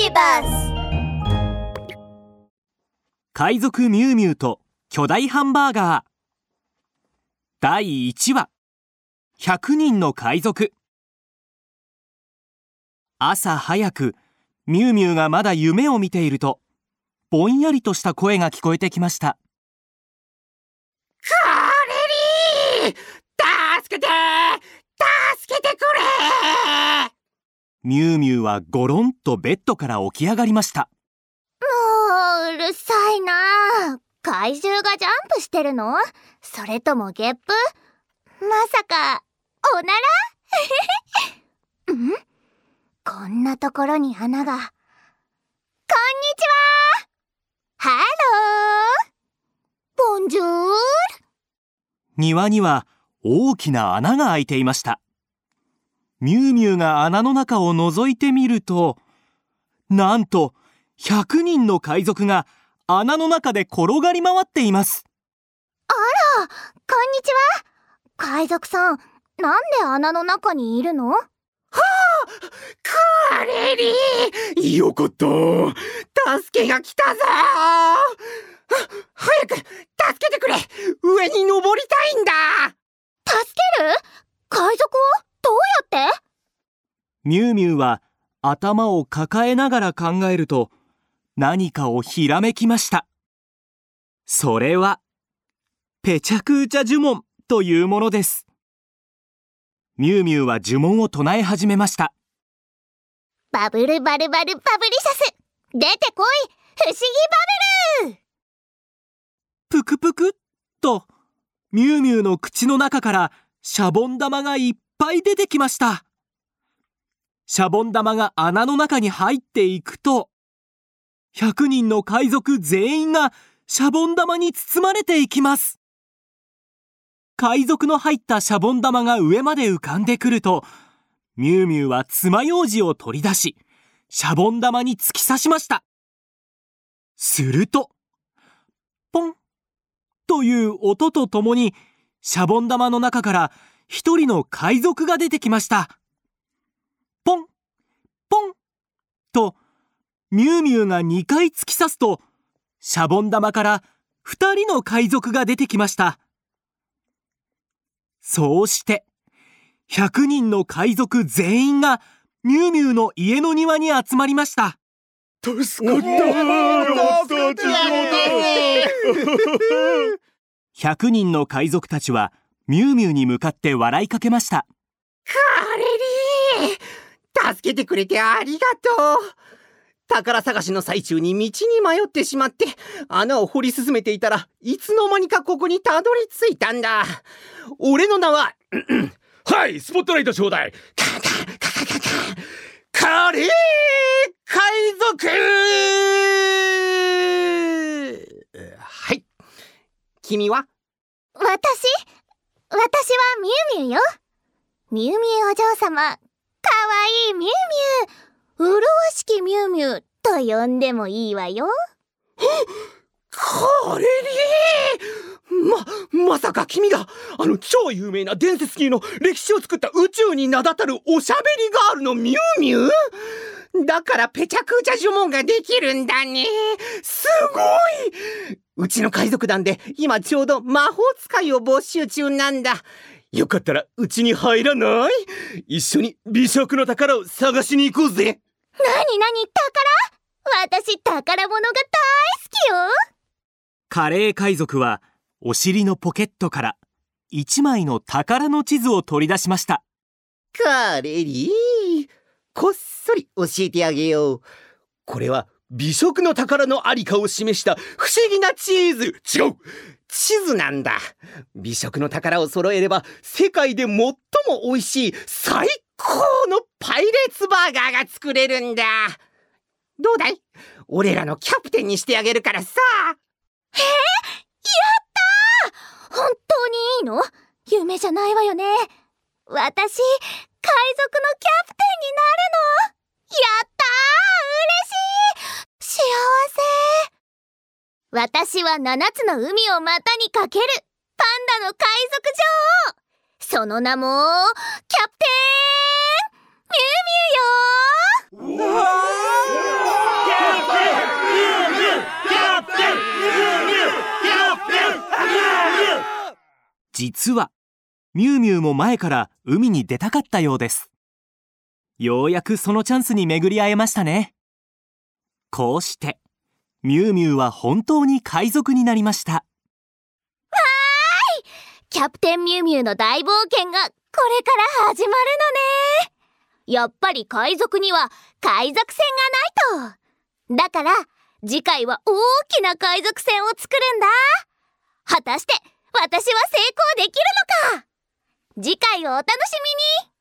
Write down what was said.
ビバス海賊ミュウミュウと巨大ハンバーガー。第1話。100人の海賊。朝早くミュウミュウがまだ夢を見ているとぼんやりとした声が聞こえてきました。カーレリー！助けて！助けてくれミュウミュウはゴロンとベッドから起き上がりました。もううるさいな。怪獣がジャンプしてるの？それともゲップ？まさかおなら？ん？こんなところに穴が。こんにちは！ Hello！Bonjour！庭には大きな穴が開いていましたミュウミュウが穴の中を覗いてみるとなんと100人の海賊が穴の中で転がり回っています。あらこんにちは。海賊さんなんで穴の中にいるの？カーレリー！よかった助けが来たぞ！は早く助けてくれ！上に登りたいんだ！助ける海賊をどうやってミュウミュウは頭を抱えながら考えると何かをひらめきました。それはペチャクーチャ呪文というものです。ミュウミュウは呪文を唱え始めました。バブルバルバルバブリシャス。出てこい。不思議バブル。ぷくぷくっとミュウミュウの口の中からシャボン玉がいっぱい出てきましたシャボン玉が穴の中に入っていくと100人の海賊全員がシャボン玉に包まれていきます。海賊の入ったシャボン玉が上まで浮かんでくるとミュウミュウは爪楊枝を取り出しシャボン玉に突き刺しました。するとポンという音とともにシャボン玉の中から一人の海賊が出てきましたポンポンとミュウミュウが2回突き刺すとシャボン玉から2人の海賊が出てきました。そうして100人の海賊全員がミュウミュウの家の庭に集まりました。助かった100人の海賊たちはミュウミュウに向かって笑いかけました。カーレリー助けてくれてありがとう。宝探しの最中に道に迷ってしまって穴を掘り進めていたらいつの間にかここにたどり着いたんだ。俺の名は はいスポットライトちょうだい。カカカカカカカレー海賊。はい。君は？私？私はミュウミュウよ。ミュウミュウお嬢様。いいミュウミュウ。麗しきミュウミュウと呼んでもいいわよ。カレリー。ま、まさか君があの超有名な伝説級の歴史を作った宇宙に名だたるおしゃべりガールのミュウミュウ。だからペチャクチャ呪文ができるんだね。すごい。うちの海賊団で今ちょうど魔法使いを募集中なんだ。よかったらうちに入らない？一緒に美食の宝を探しに行こうぜ。なになに宝？私宝物が大好きよ。カレー海賊はお尻のポケットから一枚の宝の地図を取り出しました。カレリー？こっそり教えてあげよう。これは美食の宝のありかを示した不思議なチーズ。違う。地図なんだ。美食の宝を揃えれば世界で最も美味しい最高のパイレーツバーガーが作れるんだ。どうだい？俺らのキャプテンにしてあげるからさ。えー、やった本当にいいの？夢じゃないわよね。私海賊のキャプテンになるの？やったー！せ。私は7つの海を股にかけるパン。ダの海賊女王その名もキャプテン。ミュウミュウよキャプテン。ミュウミュウキャプテン。ミュウミュウキャプテン。ミュウミュウ実はミュウミュウも前から海に出たかったようですようやくそのチャン。スに巡り合えましたねこうしてミュウミュウは本当に海賊になりました。わーい！キャプテンミュウミュウの大冒険がこれから始まるのね。やっぱり海賊には海賊船がないと。だから次回は大きな海賊船を作るんだ。果たして私は成功できるのか。次回をお楽しみに。